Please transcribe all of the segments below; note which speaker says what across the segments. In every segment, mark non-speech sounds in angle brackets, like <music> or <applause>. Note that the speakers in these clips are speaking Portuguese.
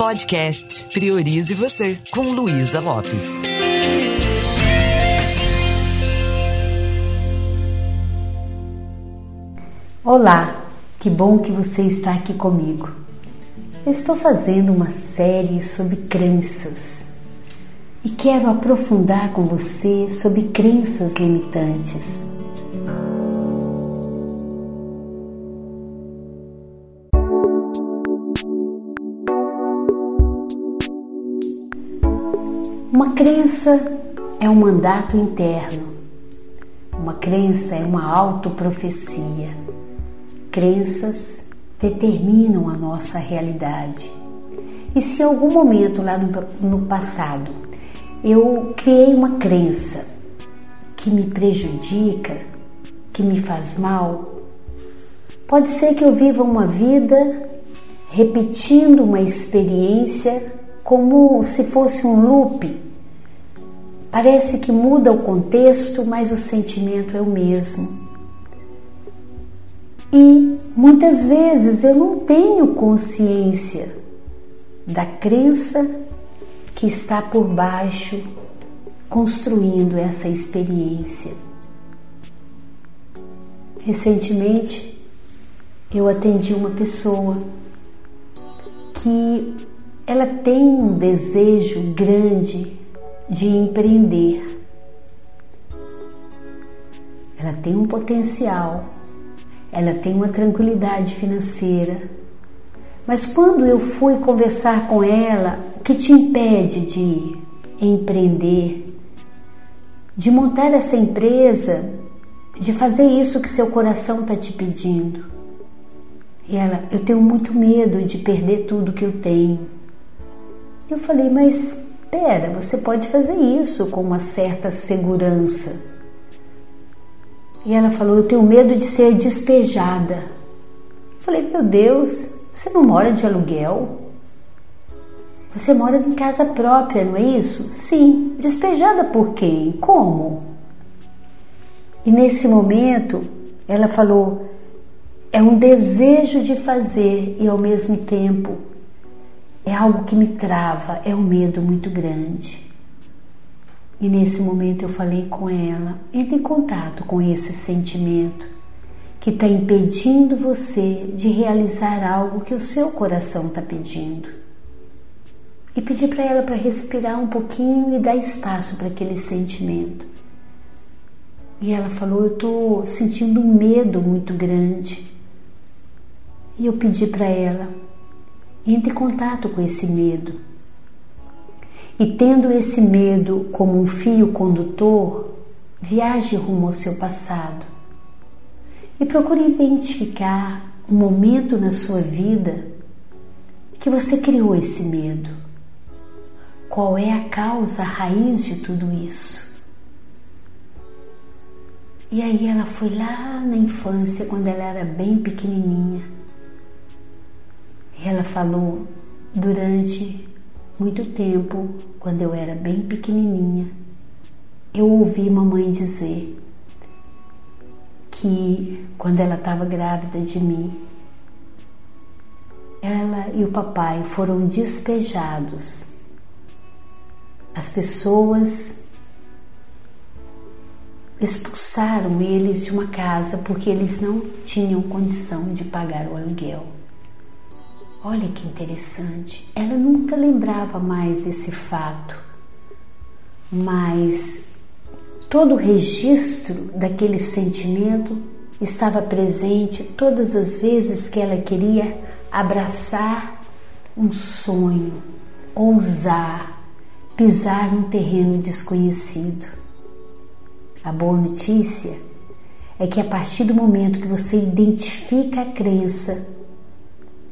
Speaker 1: Podcast Priorize Você, com Luísa Lopes.
Speaker 2: Olá, que bom que você está aqui comigo. Estou fazendo uma série sobre crenças e quero aprofundar com você sobre crenças limitantes. Uma crença é um mandato interno. Uma crença é uma autoprofecia. Crenças determinam a nossa realidade. E se em algum momento lá no, no passado eu criei uma crença que me prejudica, que me faz mal, pode ser que eu viva uma vida repetindo uma experiência como se fosse um loop Parece que muda o contexto, mas o sentimento é o mesmo. E muitas vezes eu não tenho consciência da crença que está por baixo construindo essa experiência. Recentemente eu atendi uma pessoa que ela tem um desejo grande de empreender. Ela tem um potencial, ela tem uma tranquilidade financeira. Mas quando eu fui conversar com ela, o que te impede de empreender, de montar essa empresa, de fazer isso que seu coração está te pedindo? E ela, eu tenho muito medo de perder tudo que eu tenho. Eu falei, mas Pera, você pode fazer isso com uma certa segurança. E ela falou: Eu tenho medo de ser despejada. Eu falei: Meu Deus, você não mora de aluguel? Você mora em casa própria, não é isso? Sim. Despejada por quem? Como? E nesse momento, ela falou: É um desejo de fazer e ao mesmo tempo é algo que me trava, é um medo muito grande. E nesse momento eu falei com ela: entre em contato com esse sentimento que está impedindo você de realizar algo que o seu coração está pedindo. E pedi para ela para respirar um pouquinho e dar espaço para aquele sentimento. E ela falou: Eu estou sentindo um medo muito grande. E eu pedi para ela: entre em contato com esse medo. E tendo esse medo como um fio condutor, viaje rumo ao seu passado. E procure identificar um momento na sua vida que você criou esse medo. Qual é a causa, a raiz de tudo isso? E aí ela foi lá na infância, quando ela era bem pequenininha falou durante muito tempo, quando eu era bem pequenininha, eu ouvi mamãe dizer que quando ela estava grávida de mim, ela e o papai foram despejados. As pessoas expulsaram eles de uma casa porque eles não tinham condição de pagar o aluguel. Olha que interessante, ela nunca lembrava mais desse fato, mas todo o registro daquele sentimento estava presente todas as vezes que ela queria abraçar um sonho, ousar, pisar num terreno desconhecido. A boa notícia é que a partir do momento que você identifica a crença,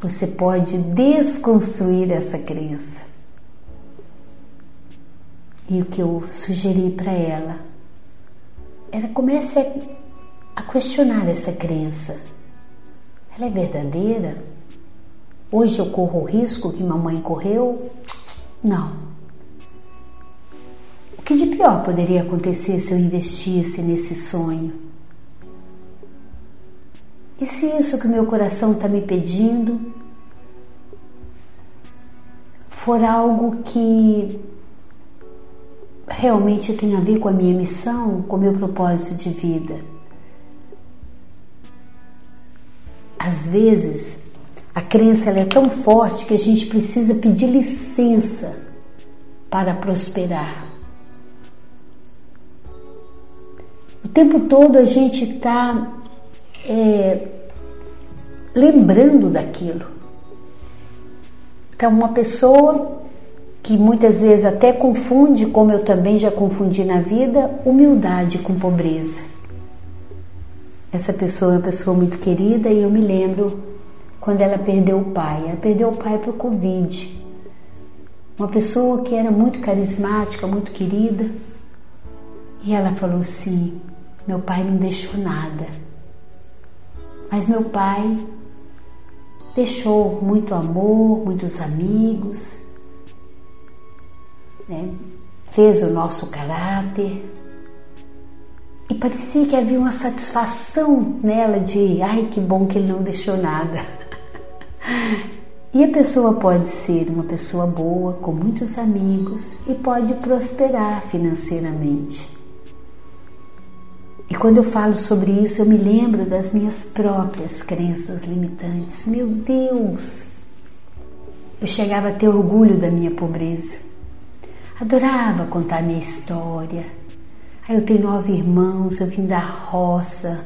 Speaker 2: você pode desconstruir essa crença. E o que eu sugeri para ela era comece a, questionar essa crença. Ela é verdadeira? Hoje eu corro o risco que mamãe correu? Não. O que de pior poderia acontecer se eu investisse nesse sonho? E se isso que o meu coração está me pedindo for algo que realmente tem a ver com a minha missão, com o meu propósito de vida. Às vezes, a crença é tão forte que a gente precisa pedir licença para prosperar. O tempo todo a gente está é, lembrando daquilo. Então, uma pessoa que muitas vezes até confunde, como eu também já confundi na vida, humildade com pobreza. Essa pessoa é uma pessoa muito querida e eu me lembro quando ela perdeu o pai. Ela perdeu o pai o Covid. Uma pessoa que era muito carismática, muito querida. E ela falou assim: Meu pai não deixou nada. Mas meu pai deixou muito amor, muitos amigos, né? fez o nosso caráter. E parecia que havia uma satisfação nela de, ai que bom que ele não deixou nada. <laughs> E a pessoa pode ser uma pessoa boa, com muitos amigos e pode prosperar financeiramente. E quando eu falo sobre isso, eu me lembro das minhas próprias crenças limitantes. Meu Deus! Eu chegava a ter orgulho da minha pobreza. Adorava contar minha história. Aí eu tenho nove irmãos, eu vim da roça.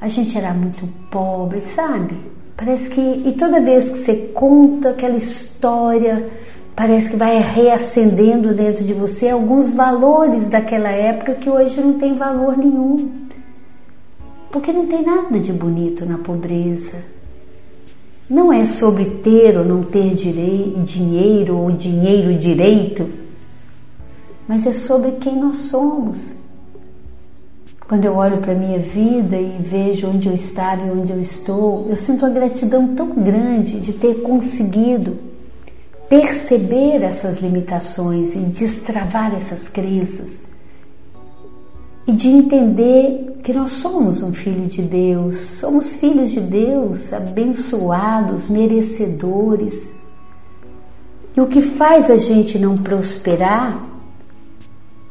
Speaker 2: A gente era muito pobre, sabe? Parece que. E toda vez que você conta aquela história, parece que vai reacendendo dentro de você alguns valores daquela época que hoje não tem valor nenhum. Porque não tem nada de bonito na pobreza. Não é sobre ter ou não ter dinheiro ou dinheiro direito mas é sobre quem nós somos. Quando eu olho para a minha vida e vejo onde eu estava e onde eu estou, eu sinto uma gratidão tão grande de ter conseguido perceber essas limitações e destravar essas crenças. E de entender que nós somos um filho de Deus, somos filhos de Deus, abençoados, merecedores. E o que faz a gente não prosperar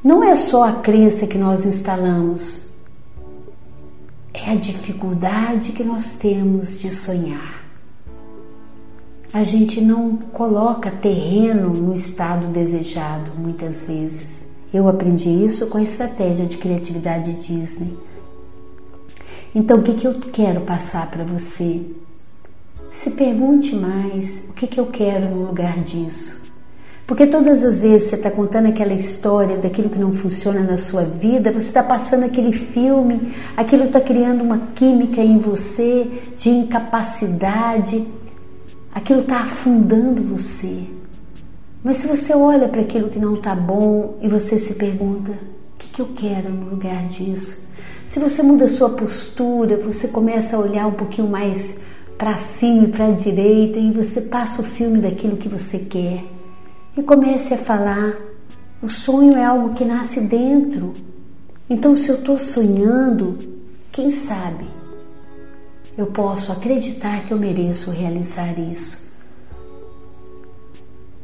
Speaker 2: não é só a crença que nós instalamos, é a dificuldade que nós temos de sonhar. A gente não coloca terreno no estado desejado muitas vezes. Eu aprendi isso com a estratégia de criatividade Disney. Então, o que, que eu quero passar para você? Se pergunte mais: o que, que eu quero no lugar disso? Porque todas as vezes você está contando aquela história daquilo que não funciona na sua vida, você está passando aquele filme, aquilo está criando uma química em você de incapacidade, aquilo está afundando você. Mas se você olha para aquilo que não está bom e você se pergunta: o que, que eu quero no lugar disso? Se você muda a sua postura, você começa a olhar um pouquinho mais para cima e para a direita e você passa o filme daquilo que você quer e comece a falar. O sonho é algo que nasce dentro. Então, se eu estou sonhando, quem sabe eu posso acreditar que eu mereço realizar isso.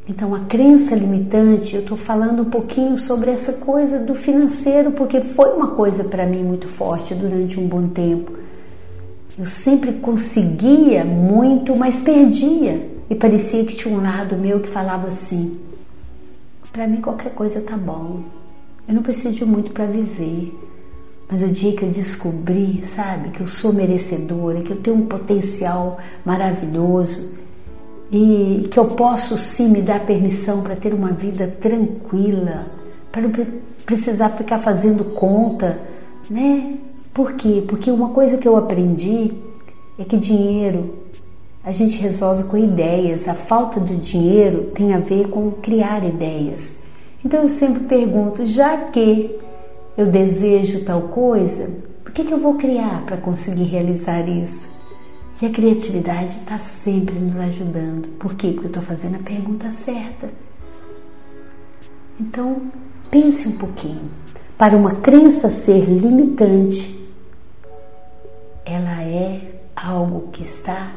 Speaker 2: Então, a crença limitante, eu estou falando um pouquinho sobre essa coisa do financeiro, porque foi uma coisa para mim muito forte durante um bom tempo. Eu sempre conseguia muito, mas perdia. E parecia que tinha um lado meu que falava assim: para mim qualquer coisa tá bom. Eu não preciso de muito para viver. Mas o dia que eu descobri, sabe, que eu sou merecedora, que eu tenho um potencial maravilhoso e que eu posso sim me dar permissão para ter uma vida tranquila, para não precisar ficar fazendo conta, né? Por quê? Porque uma coisa que eu aprendi é que dinheiro a gente resolve com ideias. A falta de dinheiro tem a ver com criar ideias. Então eu sempre pergunto: já que eu desejo tal coisa, por que, que eu vou criar para conseguir realizar isso? E a criatividade está sempre nos ajudando. Por quê? Porque eu estou fazendo a pergunta certa. Então, pense um pouquinho. Para uma crença ser limitante, ela é algo que está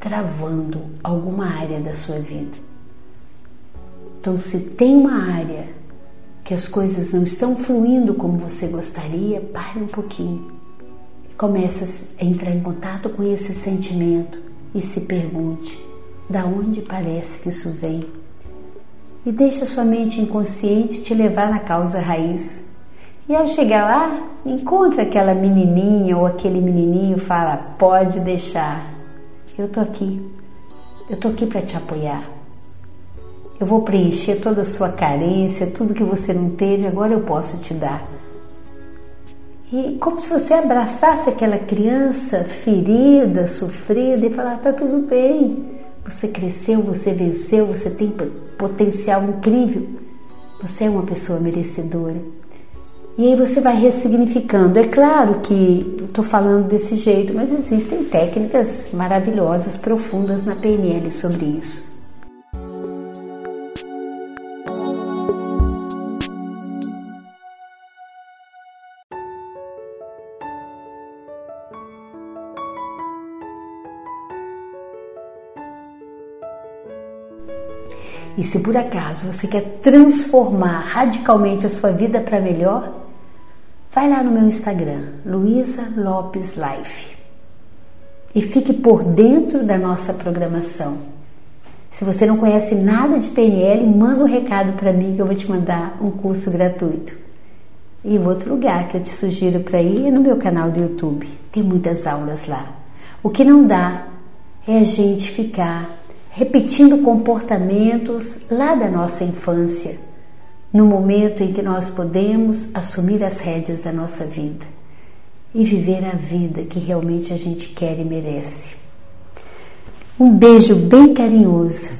Speaker 2: travando alguma área da sua vida. Então, se tem uma área que as coisas não estão fluindo como você gostaria, pare um pouquinho. Comece a entrar em contato com esse sentimento e se pergunte: da onde parece que isso vem? E deixe a sua mente inconsciente te levar na causa raiz. E ao chegar lá, encontra aquela menininha ou aquele menininho, fala: pode deixar, eu tô aqui, eu tô aqui para te apoiar. Eu vou preencher toda a sua carência, tudo que você não teve, agora eu posso te dar. E como se você abraçasse aquela criança ferida, sofrida e falar: tá tudo bem, você cresceu, você venceu, você tem potencial incrível, você é uma pessoa merecedora. E aí você vai ressignificando. É claro que estou falando desse jeito, mas existem técnicas maravilhosas, profundas na PNL sobre isso. E se por acaso você quer transformar radicalmente a sua vida para melhor, vai lá no meu Instagram, Luísa Lopes Life. E fique por dentro da nossa programação. Se você não conhece nada de PNL, manda um recado para mim que eu vou te mandar um curso gratuito. E o outro lugar que eu te sugiro para ir é no meu canal do YouTube. Tem muitas aulas lá. O que não dá é a gente ficar repetindo comportamentos lá da nossa infância, no momento em que nós podemos assumir as rédeas da nossa vida e viver a vida que realmente a gente quer e merece. Um beijo bem carinhoso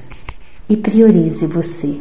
Speaker 2: e priorize você.